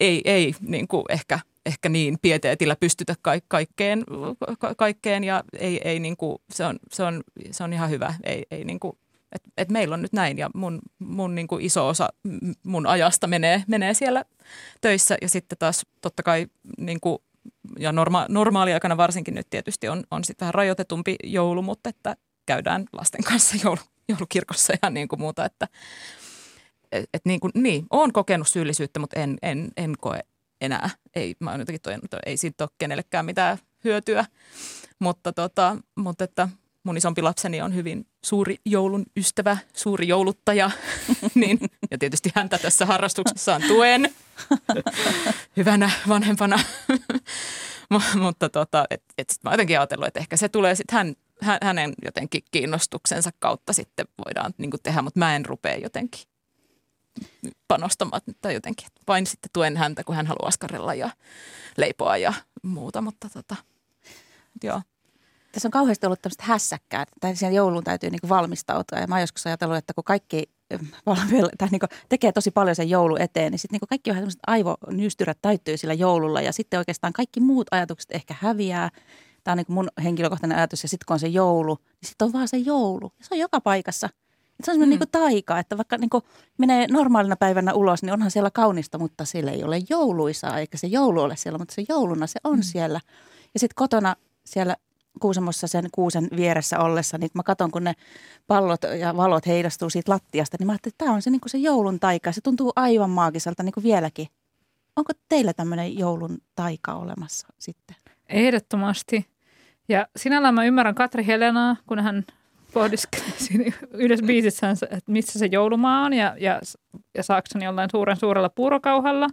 ei, ei niin kuin ehkä, ehkä niin pieteetillä pystytä ka- kaikkeen, ka- kaikkeen ja ei, ei niin kuin, se, on, se, on, se on ihan hyvä. Ei, ei niin kuin, et, et meillä on nyt näin ja mun, mun niin kuin iso osa mun ajasta menee, menee siellä töissä ja sitten taas totta kai niin kuin, ja norma, normaaliaikana varsinkin nyt tietysti on, on sitten vähän rajoitetumpi joulu, mutta että käydään lasten kanssa joulu, joulukirkossa ja niin kuin muuta, että et, et niin, kuin, niin, olen kokenut syyllisyyttä, mutta en, en, en koe enää. Ei, mä oon jotenkin että ei siitä ole kenellekään mitään hyötyä, mutta, tota, mutta että mun isompi lapseni on hyvin suuri joulun ystävä, suuri jouluttaja, niin, ja tietysti häntä tässä harrastuksessaan tuen hyvänä vanhempana. Mutta tota, et, et sit mä jotenkin ajatellut, että ehkä se tulee sitten hän, hänen jotenkin kiinnostuksensa kautta sitten voidaan niin tehdä, mutta mä en rupea jotenkin panostamaan tai jotenkin. Vain sitten tuen häntä, kun hän haluaa askarella ja leipoa ja muuta, mutta tota, joo tässä on kauheasti ollut tämmöistä hässäkkää, tai siihen jouluun täytyy niin valmistautua. Ja mä oon joskus ajatellut, että kun kaikki tai niin tekee tosi paljon sen joulu eteen, niin sitten niin kaikki vähän semmoiset aivonystyrät täyttyy sillä joululla. Ja sitten oikeastaan kaikki muut ajatukset ehkä häviää. Tämä on niin mun henkilökohtainen ajatus. Ja sitten kun on se joulu, niin sitten on vaan se joulu. Ja se on joka paikassa. Et se on semmoinen mm. niin taika, että vaikka niin menee normaalina päivänä ulos, niin onhan siellä kaunista, mutta siellä ei ole jouluisaa, eikä se joulu ole siellä, mutta se jouluna se on mm. siellä. Ja sitten kotona siellä Kuusamossa sen kuusen vieressä ollessa, niin mä katson, kun ne pallot ja valot heidastuu siitä lattiasta, niin mä ajattelin, että tämä on se, niin se joulun taika. Se tuntuu aivan maagiselta niin kuin vieläkin. Onko teillä tämmöinen joulun taika olemassa sitten? Ehdottomasti. Ja sinällään mä ymmärrän Katri Helenaa, kun hän pohdiskeli siinä yhdessä biisissään, että missä se joulumaa on ja, ja, ja Saksan jollain suuren suurella puurokauhalla.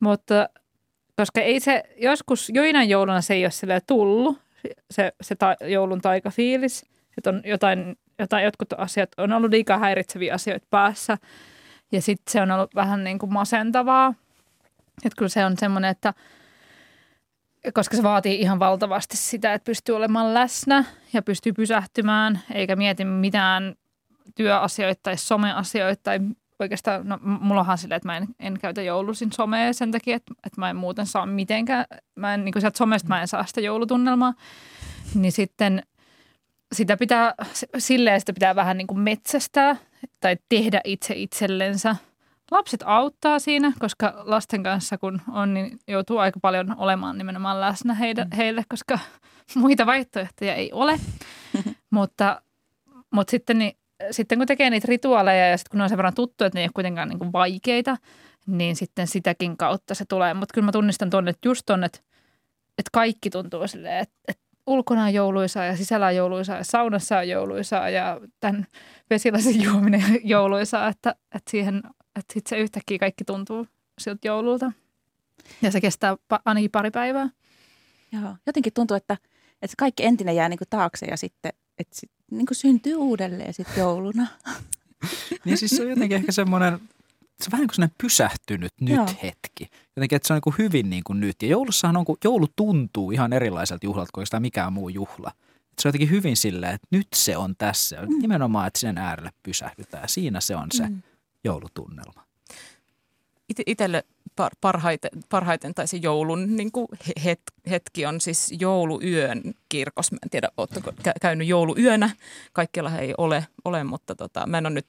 Mutta koska ei se, joskus joina jouluna se ei ole tullut, se, se ta, joulun taikafiilis, että on jotain, jotain, jotkut asiat on ollut liikaa häiritseviä asioita päässä. Ja sitten se on ollut vähän niin kuin masentavaa. Että kyllä se on semmoinen, että koska se vaatii ihan valtavasti sitä, että pystyy olemaan läsnä ja pystyy pysähtymään, eikä mieti mitään työasioita tai someasioita tai oikeastaan, no mulla onhan silleen, että mä en, en käytä joulusin somea sen takia, että, että mä en muuten saa mitenkään, mä en, niin kuin sieltä somesta mä en saa sitä joulutunnelmaa, niin sitten sitä pitää, silleen sitä pitää vähän niin kuin metsästää tai tehdä itse itsellensä. Lapset auttaa siinä, koska lasten kanssa kun on, niin joutuu aika paljon olemaan nimenomaan läsnä heille, mm. heille koska muita vaihtoehtoja ei ole. mutta, mutta sitten niin sitten kun tekee niitä rituaaleja ja sitten kun ne on sen verran tuttu, että ne ei ole kuitenkaan niin kuin vaikeita, niin sitten sitäkin kautta se tulee. Mutta kyllä mä tunnistan tuonne, että just tuonne, että, että kaikki tuntuu silleen, että, että ulkona on jouluisaa ja sisällä on jouluisaa ja saunassa on jouluisaa ja tämän vesilasin juominen jouluisaa, että, että siihen, että sitten se yhtäkkiä kaikki tuntuu siltä joululta. Ja se kestää ainakin pari päivää. Joo, jotenkin tuntuu, että, että kaikki entinen jää niin kuin taakse ja sitten että sit, niin kuin syntyy uudelleen sitten jouluna. niin siis se on jotenkin ehkä semmoinen, se on vähän niin kuin semmoinen pysähtynyt nyt Joo. hetki. Jotenkin, että se on niin kuin hyvin niin kuin nyt. Ja joulussahan on, kun joulu tuntuu ihan erilaiselta juhlalta kuin sitä mikään muu juhla. Että se on jotenkin hyvin silleen, että nyt se on tässä. Mm. Nimenomaan, että sen äärelle pysähdytään. Siinä se on se mm. joulutunnelma. Parhaiten, parhaiten tai se joulun niin kuin het, hetki on siis jouluyön kirkos. Mä en tiedä, oletteko käynyt jouluyönä. Kaikkialla ei ole, ole mutta tota, mä en ole nyt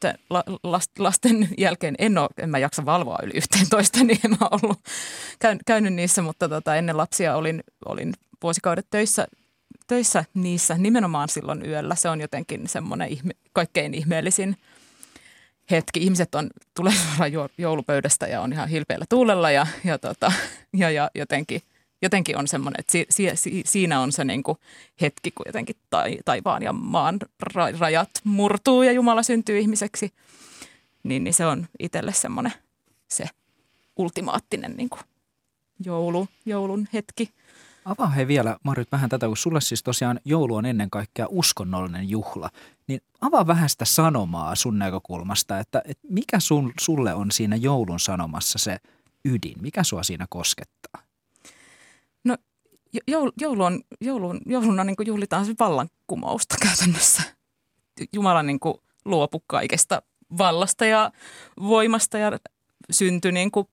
lasten jälkeen, en, ole, en mä jaksa valvoa yli 11, niin en mä ollut käyn, käynyt niissä, mutta tota, ennen lapsia olin, olin vuosikaudet töissä, töissä niissä nimenomaan silloin yöllä. Se on jotenkin semmoinen ihme, kaikkein ihmeellisin – hetki. Ihmiset on, tulee joulupöydästä ja on ihan hilpeällä tuulella ja, ja, tota, ja, ja jotenkin, jotenkin on semmoinen, että si, si, siinä on se niin kuin hetki, kun jotenkin tai, taivaan ja maan rajat murtuu ja Jumala syntyy ihmiseksi. Niin, niin se on itselle semmoinen se ultimaattinen niin kuin joulu, joulun hetki. Avaa he vielä, Marjut, vähän tätä, kun sulle siis tosiaan joulu on ennen kaikkea uskonnollinen juhla. Niin avaa vähän sitä sanomaa sun näkökulmasta, että, että mikä sun, sulle on siinä joulun sanomassa se ydin? Mikä sua siinä koskettaa? No joulu, joulu on, joulun, jouluna niin juhlitaan se vallankumousta käytännössä. Jumala niin luopu kaikesta vallasta ja voimasta ja syntyi niin kuin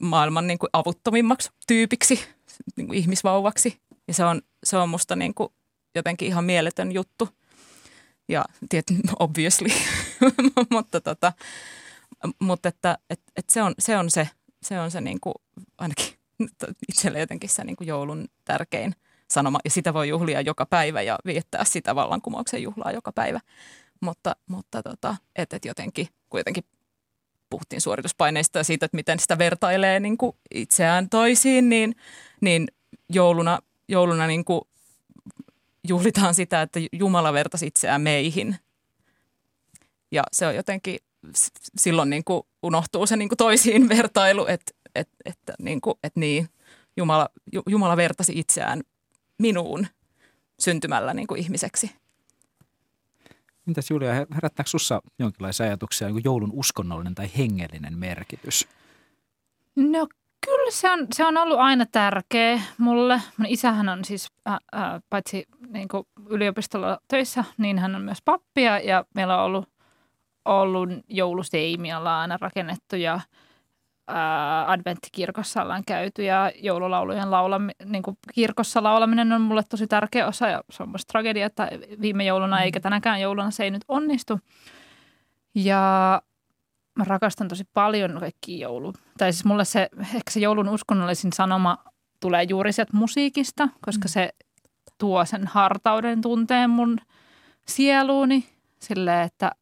maailman niin kuin avuttomimmaksi tyypiksi – niin kuin ihmisvauvaksi. Ja se on, se on musta niin kuin jotenkin ihan mieletön juttu. Ja tietysti obviously, mutta, tota, mutta että, et, et se, on, se on se, se, on se niin kuin, ainakin itselle jotenkin se niin kuin joulun tärkein sanoma. Ja sitä voi juhlia joka päivä ja viettää sitä vallankumouksen juhlaa joka päivä. Mutta, mutta tota, että et jotenkin, kuitenkin puhuttiin suorituspaineista ja siitä, että miten sitä vertailee niin kuin itseään toisiin, niin, niin jouluna, jouluna niin kuin juhlitaan sitä, että Jumala vertasi itseään meihin. Ja se on jotenkin, silloin niin kuin unohtuu se niin kuin toisiin vertailu, että, että, että, niin kuin, että niin, Jumala, Jumala vertasi itseään minuun syntymällä niin kuin ihmiseksi. Entäs Julia, herättääkö sinussa jonkinlaisia ajatuksia niin joulun uskonnollinen tai hengellinen merkitys? No kyllä se on, se on ollut aina tärkeä mulle. Mun isähän on siis äh, äh, paitsi niin yliopistolla töissä, niin hän on myös pappia ja meillä on ollut, ollut jouluseimiä aina rakennettu ja – adventtikirkossa ollaan käyty ja joululaulujen laulami, niin kuin kirkossa laulaminen on mulle tosi tärkeä osa ja se on musta tragedia, että viime jouluna eikä tänäkään jouluna se ei nyt onnistu. Ja mä rakastan tosi paljon kaikki joulu. Tai siis mulle se, ehkä se joulun uskonnollisin sanoma tulee juuri sieltä musiikista, koska mm. se tuo sen hartauden tunteen mun sieluuni silleen, että,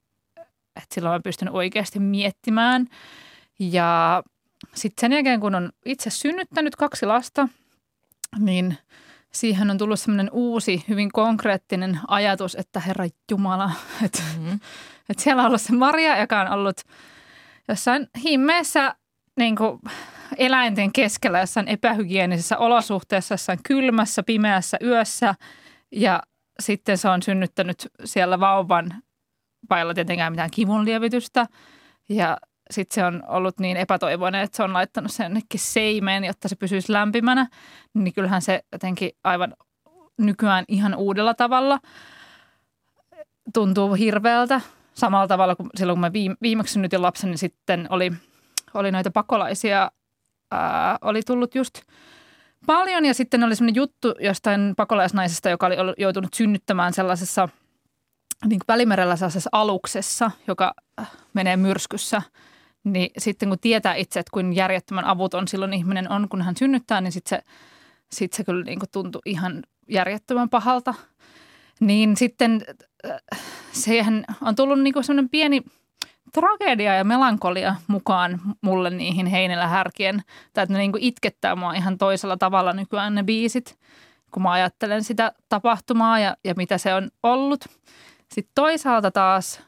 että silloin mä pystyn oikeasti miettimään. Ja sitten sen jälkeen, kun on itse synnyttänyt kaksi lasta, niin siihen on tullut semmoinen uusi, hyvin konkreettinen ajatus, että Herra Jumala, että, mm-hmm. että siellä on ollut se Maria, joka on ollut jossain himmeessä niin kuin eläinten keskellä, jossain epähygienisessä olosuhteessa, jossain kylmässä, pimeässä yössä ja sitten se on synnyttänyt siellä vauvan vailla tietenkään mitään kivunlievitystä ja sitten se on ollut niin epätoivoinen, että se on laittanut sen jonnekin seimeen, jotta se pysyisi lämpimänä. Niin kyllähän se jotenkin aivan nykyään ihan uudella tavalla tuntuu hirveältä. Samalla tavalla kuin silloin, kun mä viimeksi nyt lapsen, niin sitten oli, oli noita pakolaisia, ää, oli tullut just paljon. Ja sitten oli semmoinen juttu jostain pakolaisnaisesta, joka oli joutunut synnyttämään sellaisessa – niin kuin välimerellä sellaisessa aluksessa, joka äh, menee myrskyssä, niin sitten kun tietää itse, että kuin järjettömän avuton silloin ihminen on, kun hän synnyttää, niin sitten se, sit se kyllä niin kuin tuntui ihan järjettömän pahalta. Niin sitten siihen on tullut niin kuin sellainen pieni tragedia ja melankolia mukaan mulle niihin heinillä härkien. Tai että ne niin kuin itkettää mua ihan toisella tavalla nykyään ne biisit, kun mä ajattelen sitä tapahtumaa ja, ja mitä se on ollut – sitten toisaalta taas,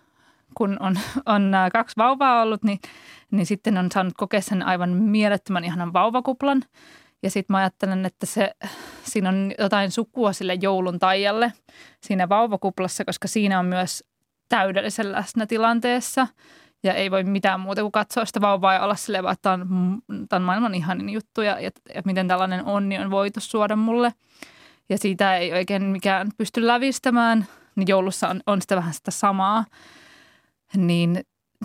kun on, on kaksi vauvaa ollut, niin, niin sitten on saanut kokea sen aivan mielettömän ihanan vauvakuplan. Ja sitten mä ajattelen, että se, siinä on jotain sukua sille joulun taijalle siinä vauvakuplassa, koska siinä on myös täydellisen läsnä tilanteessa. Ja ei voi mitään muuta kuin katsoa sitä vauvaa ja olla silleen, että tämä on, tämä on maailman ihanin juttu ja, ja, ja miten tällainen onni on voitu suoda mulle. Ja siitä ei oikein mikään pysty lävistämään – niin joulussa on, on sitä vähän sitä samaa. Niin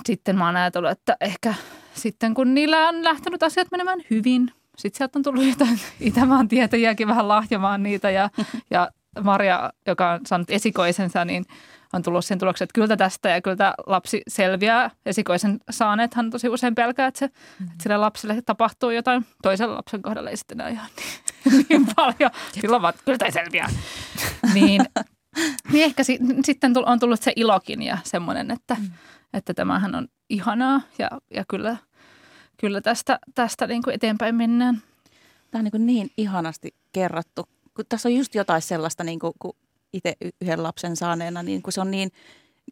sitten mä oon ajatellut, että ehkä sitten kun niillä on lähtenyt asiat menemään hyvin, sitten sieltä on tullut jotain Itämaan tietäjiäkin vähän lahjamaan niitä ja, ja Maria, joka on saanut esikoisensa, niin on tullut sen tuloksen, että kyllä tästä ja kyllä lapsi selviää. Esikoisen saaneethan tosi usein pelkää, että, se, mm. että sille lapselle tapahtuu jotain. Toisen lapsen kohdalla ei sitten ihan niin, niin paljon. Silloin vaan, kyllä tämä selviää. niin niin ehkä si- sitten on tullut se ilokin ja semmoinen, että, mm. että tämähän on ihanaa ja, ja kyllä, kyllä tästä, tästä niin kuin eteenpäin mennään. Tämä on niin, kuin niin ihanasti kerrottu. Kun tässä on just jotain sellaista, niin kuin, kun itse yhden lapsen saaneena, niin kun se on niin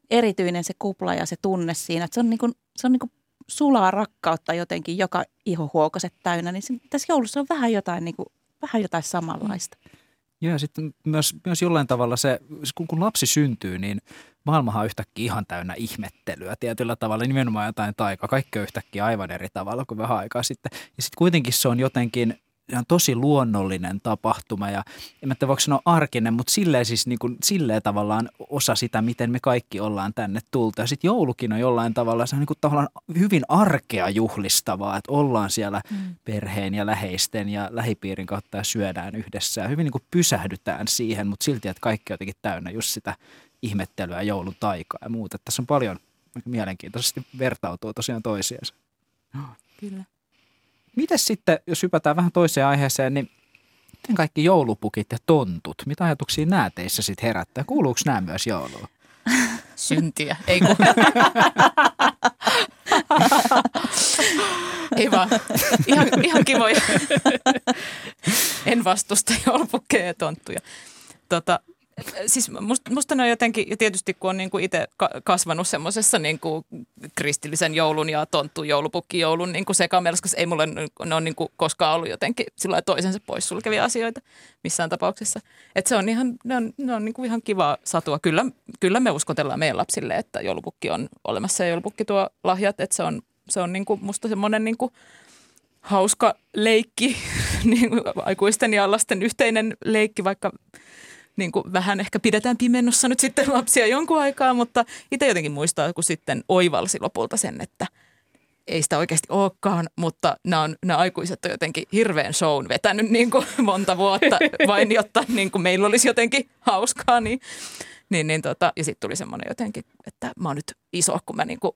erityinen se kupla ja se tunne siinä, että se on, niin kuin, se on niin kuin sulaa rakkautta jotenkin joka ihohuokoset täynnä, niin se, tässä joulussa on vähän jotain, niin kuin, vähän jotain samanlaista. Mm. Joo, ja sitten myös, myös jollain tavalla se, kun, kun lapsi syntyy, niin maailmahan on yhtäkkiä ihan täynnä ihmettelyä tietyllä tavalla, nimenomaan jotain taika. Kaikki on yhtäkkiä aivan eri tavalla kuin vähän aikaa sitten. Ja sitten kuitenkin se on jotenkin ihan tosi luonnollinen tapahtuma ja en mä voiko sanoa arkinen, mutta silleen siis niin kuin, silleen tavallaan osa sitä, miten me kaikki ollaan tänne tultu. Ja sitten joulukin on jollain tavalla, se on niin kuin tavallaan hyvin arkea juhlistavaa, että ollaan siellä mm. perheen ja läheisten ja lähipiirin kautta ja syödään yhdessä ja hyvin niin kuin pysähdytään siihen, mutta silti, että kaikki on jotenkin täynnä just sitä ihmettelyä, joulun taikaa ja muuta. Tässä on paljon mielenkiintoisesti vertautuu tosiaan toisiinsa. Kyllä. Miten sitten, jos hypätään vähän toiseen aiheeseen, niin miten kaikki joulupukit ja tontut, mitä ajatuksia nämä teissä sitten herättää? Kuuluuko nämä myös jouluun? Syntiä, ei kun. ei vaan. Ihan, ihan kivoja. en vastusta joulupukkeja ja tonttuja. Tota, siis musta, musta ne on jotenkin, ja tietysti kun on niin kuin itse kasvanut semmoisessa niin kuin kristillisen joulun ja tonttu joulupukkijoulun niin kuin sekamelskassa, ei mulle ne on niin kuin koskaan ollut jotenkin sillä toisensa poissulkevia asioita missään tapauksessa. Että se on ihan, ne on, ne on niin kuin ihan kiva satua. Kyllä, kyllä me uskotellaan meidän lapsille, että joulupukki on olemassa ja joulupukki tuo lahjat, että se on, se on niin kuin musta semmoinen niin kuin hauska leikki, niin aikuisten ja lasten yhteinen leikki, vaikka niin kuin vähän ehkä pidetään pimennossa nyt sitten lapsia jonkun aikaa, mutta itse jotenkin muistaa, kun sitten oivalsi lopulta sen, että ei sitä oikeasti olekaan, mutta nämä, on, nämä aikuiset on jotenkin hirveän shown vetänyt niin kuin monta vuotta vain, jotta niin kuin meillä olisi jotenkin hauskaa. Niin, niin, niin tota, ja sitten tuli semmoinen jotenkin, että mä oon nyt iso, kun mä niin kuin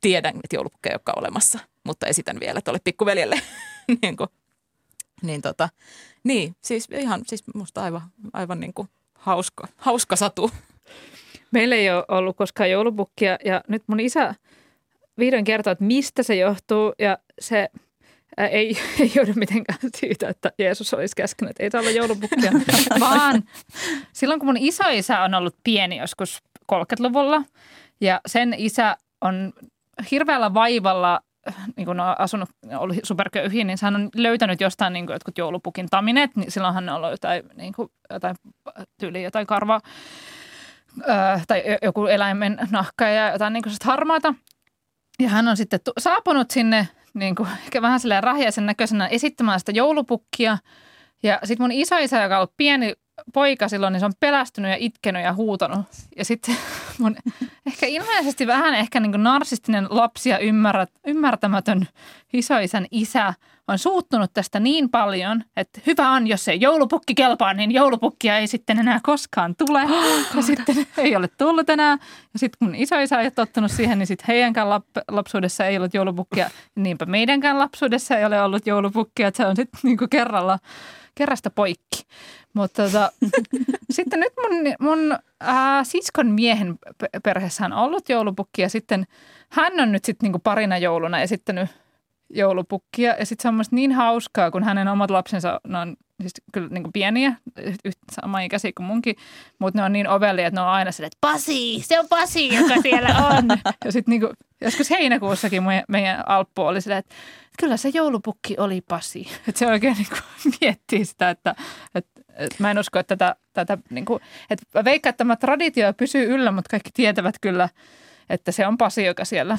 tiedän, että joulupukkeja ei olekaan olemassa, mutta esitän vielä tuolle pikkuveljelle. niin, kuin, niin tota, niin, siis ihan siis musta aivan, aivan niin kuin hauska, hauska satu. Meillä ei ole ollut koskaan joulupukkia ja nyt mun isä vihdoin kertoo, että mistä se johtuu ja se ää, ei, ei joudu mitenkään siitä, että Jeesus olisi käskenyt, että ei saa olla joulupukkia, vaan silloin kun mun isoisä on ollut pieni joskus 30-luvulla ja sen isä on hirveällä vaivalla niin kun on asunut, ollut superköyhiä, niin hän on löytänyt jostain niin jotkut joulupukin tamineet, niin silloinhan ne on ollut jotain, niin kuin, jotain tyyli, jotain karvaa tai joku eläimen nahka ja jotain niin harmaata. Ja hän on sitten saapunut sinne niin kuin, ehkä vähän silleen rahjaisen näköisenä esittämään sitä joulupukkia. Ja sitten mun isoisä, joka on ollut pieni poika silloin, niin se on pelästynyt ja itkenyt ja huutanut. Ja sitten mun ehkä ilmeisesti vähän ehkä niin kuin narsistinen lapsi ja ymmärrät, ymmärtämätön isoisän isä on suuttunut tästä niin paljon, että hyvä on, jos se joulupukki kelpaa, niin joulupukkia ei sitten enää koskaan tule. ja sitten ei ole tullut enää. Ja sitten kun isoisä ei ole tottunut siihen, niin sitten heidänkään lap- lapsuudessa ei ollut joulupukkia. Niinpä meidänkään lapsuudessa ei ole ollut joulupukkia, että se on sitten niin kuin kerralla, kerrasta poikki. Mutta tota, sitten nyt mun, mun ää, siskon miehen pe- perheessä on ollut joulupukki ja sitten hän on nyt sitten niinku parina jouluna esittänyt joulupukkia. Ja sitten se on niin hauskaa, kun hänen omat lapsensa on siis kyllä niinku pieniä, yhtä samaikäisiä kuin munkin, mutta ne on niin ovelia, että ne on aina silleen, että Pasi, se on Pasi, joka siellä on. ja sitten niinku, joskus heinäkuussakin meidän, meidän Alppu oli silleen, että kyllä se joulupukki oli Pasi. Että se oikein niinku miettii sitä, että, että, että mä en usko, että tätä, tätä niinku, että mä veikkaan, että tämä traditio pysyy yllä, mutta kaikki tietävät kyllä, että se on Pasi, joka siellä,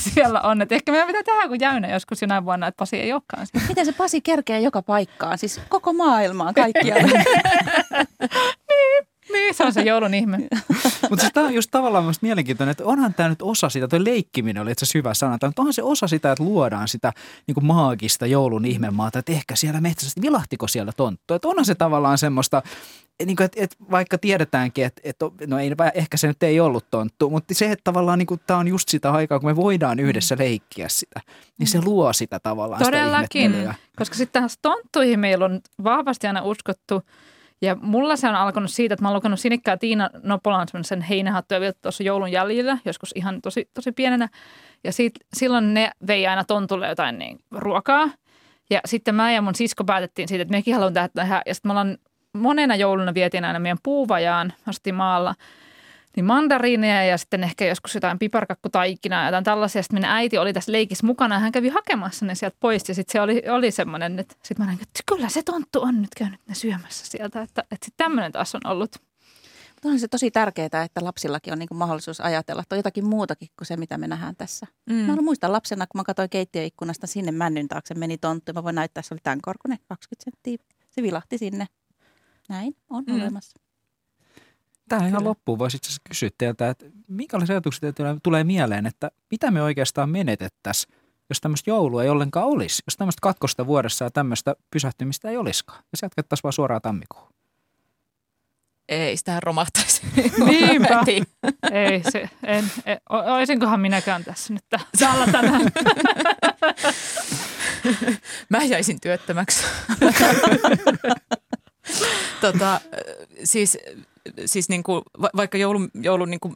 siellä on. Et ehkä meidän pitää tehdä kuin jäynä joskus jonain vuonna, että Pasi ei olekaan siellä. Miten se Pasi kerkee joka paikkaan, siis koko maailmaan kaikkialle? Niin, se on se joulun ihme. Mutta siis tämä on just tavallaan myös mielenkiintoinen, että onhan tämä nyt osa sitä, tuo leikkiminen oli itse hyvä sana, mutta onhan se osa sitä, että luodaan sitä niin kuin maagista joulun ihmemaata, että ehkä siellä metsässä, vilahtiko siellä tonttu. Että onhan se tavallaan semmoista, niin kuin, että, että vaikka tiedetäänkin, että, että no ei, ehkä se nyt ei ollut tonttu, mutta se, että tavallaan niin kuin, tämä on just sitä aikaa, kun me voidaan yhdessä leikkiä sitä, niin se luo sitä tavallaan Todellakin, sitä koska sitten tonttuihin meillä on vahvasti aina uskottu, ja mulla se on alkanut siitä, että mä oon lukenut Sinikkaa Tiina Nopolan sen heinähattuja vielä tuossa joulun jäljellä, joskus ihan tosi, tosi pienenä. Ja siitä, silloin ne vei aina tontulle jotain niin, ruokaa. Ja sitten mä ja mun sisko päätettiin siitä, että mekin haluan tehdä. Ja sitten me ollaan monena jouluna vietiin aina meidän puuvajaan asti maalla – niin mandariineja ja sitten ehkä joskus jotain piparkakkutaikinaa ja jotain tällaisia. Sitten minun äiti oli tässä leikissä mukana ja hän kävi hakemassa ne sieltä pois. Ja sitten se oli, oli semmoinen, että sitten mä näin, että kyllä se tonttu on nyt käynyt ne syömässä sieltä. Että, että sitten tämmöinen taas on ollut. Mutta on se tosi tärkeää, että lapsillakin on niin mahdollisuus ajatella, että on jotakin muutakin kuin se, mitä me nähdään tässä. Mm. Mä muistan lapsena, kun mä katsoin keittiöikkunasta sinne männyn taakse, meni tonttu. Mä voin näyttää, se oli tämän korkunen, 20 senttiä. Se vilahti sinne. Näin on mm. olemassa. Tähän ihan loppuun voisi itse asiassa kysyä teiltä, että minkälaisia ajatuksia tulee mieleen, että mitä me oikeastaan menetettäisiin, jos tämmöistä joulua ei ollenkaan olisi, jos tämmöistä katkosta vuodessa ja tämmöistä pysähtymistä ei olisikaan. Ja se jatkettaisiin vaan suoraan tammikuun. Ei, sitä romahtaisi. Niinpä. ei, se, en, en, olisinkohan minäkään tässä nyt täällä tänään. Mä jäisin työttömäksi. tota, siis siis niin kuin, vaikka joulun, joulun niin kuin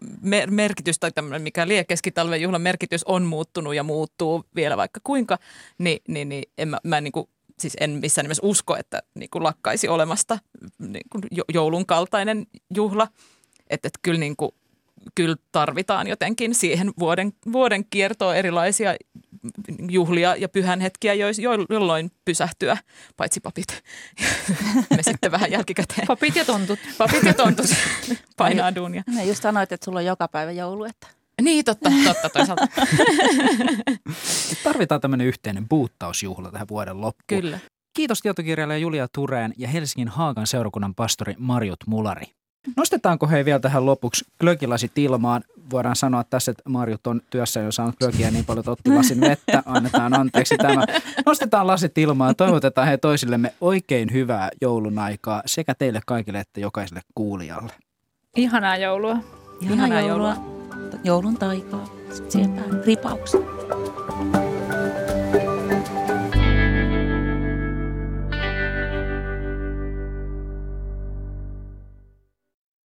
merkitys tai tämmöinen mikä lie keskitalven juhlan merkitys on muuttunut ja muuttuu vielä vaikka kuinka, niin, niin, niin en mä, mä niin kuin, siis en missään nimessä usko, että niin kuin lakkaisi olemasta niin kuin joulun kaltainen juhla. Että et kyllä niin kuin, kyllä tarvitaan jotenkin siihen vuoden, vuoden kiertoon erilaisia juhlia ja pyhänhetkiä, jolloin pysähtyä, paitsi papit. Me sitten vähän jälkikäteen. Papit ja tontut. Papit ja tontut painaa duunia. Ne just sanoit, että sulla on joka päivä joulu, että niin, totta, totta toisaalta. Tarvitaan tämmöinen yhteinen buuttausjuhla tähän vuoden loppuun. Kyllä. Kiitos tietokirjailija Julia Tureen ja Helsingin Haagan seurakunnan pastori Marjut Mulari. Nostetaanko hei vielä tähän lopuksi glögilasit ilmaan? Voidaan sanoa tässä, että Marjut on työssä jo saanut glögiä niin paljon, että otti lasin vettä. Annetaan anteeksi tämä. Nostetaan lasit ilmaan. Toivotetaan he toisillemme oikein hyvää joulun aikaa sekä teille kaikille että jokaiselle kuulijalle. Ihanaa joulua. Ihanaa, Ihanaa joulua. joulua. Joulun taikaa. Sitten siihen ripauksia.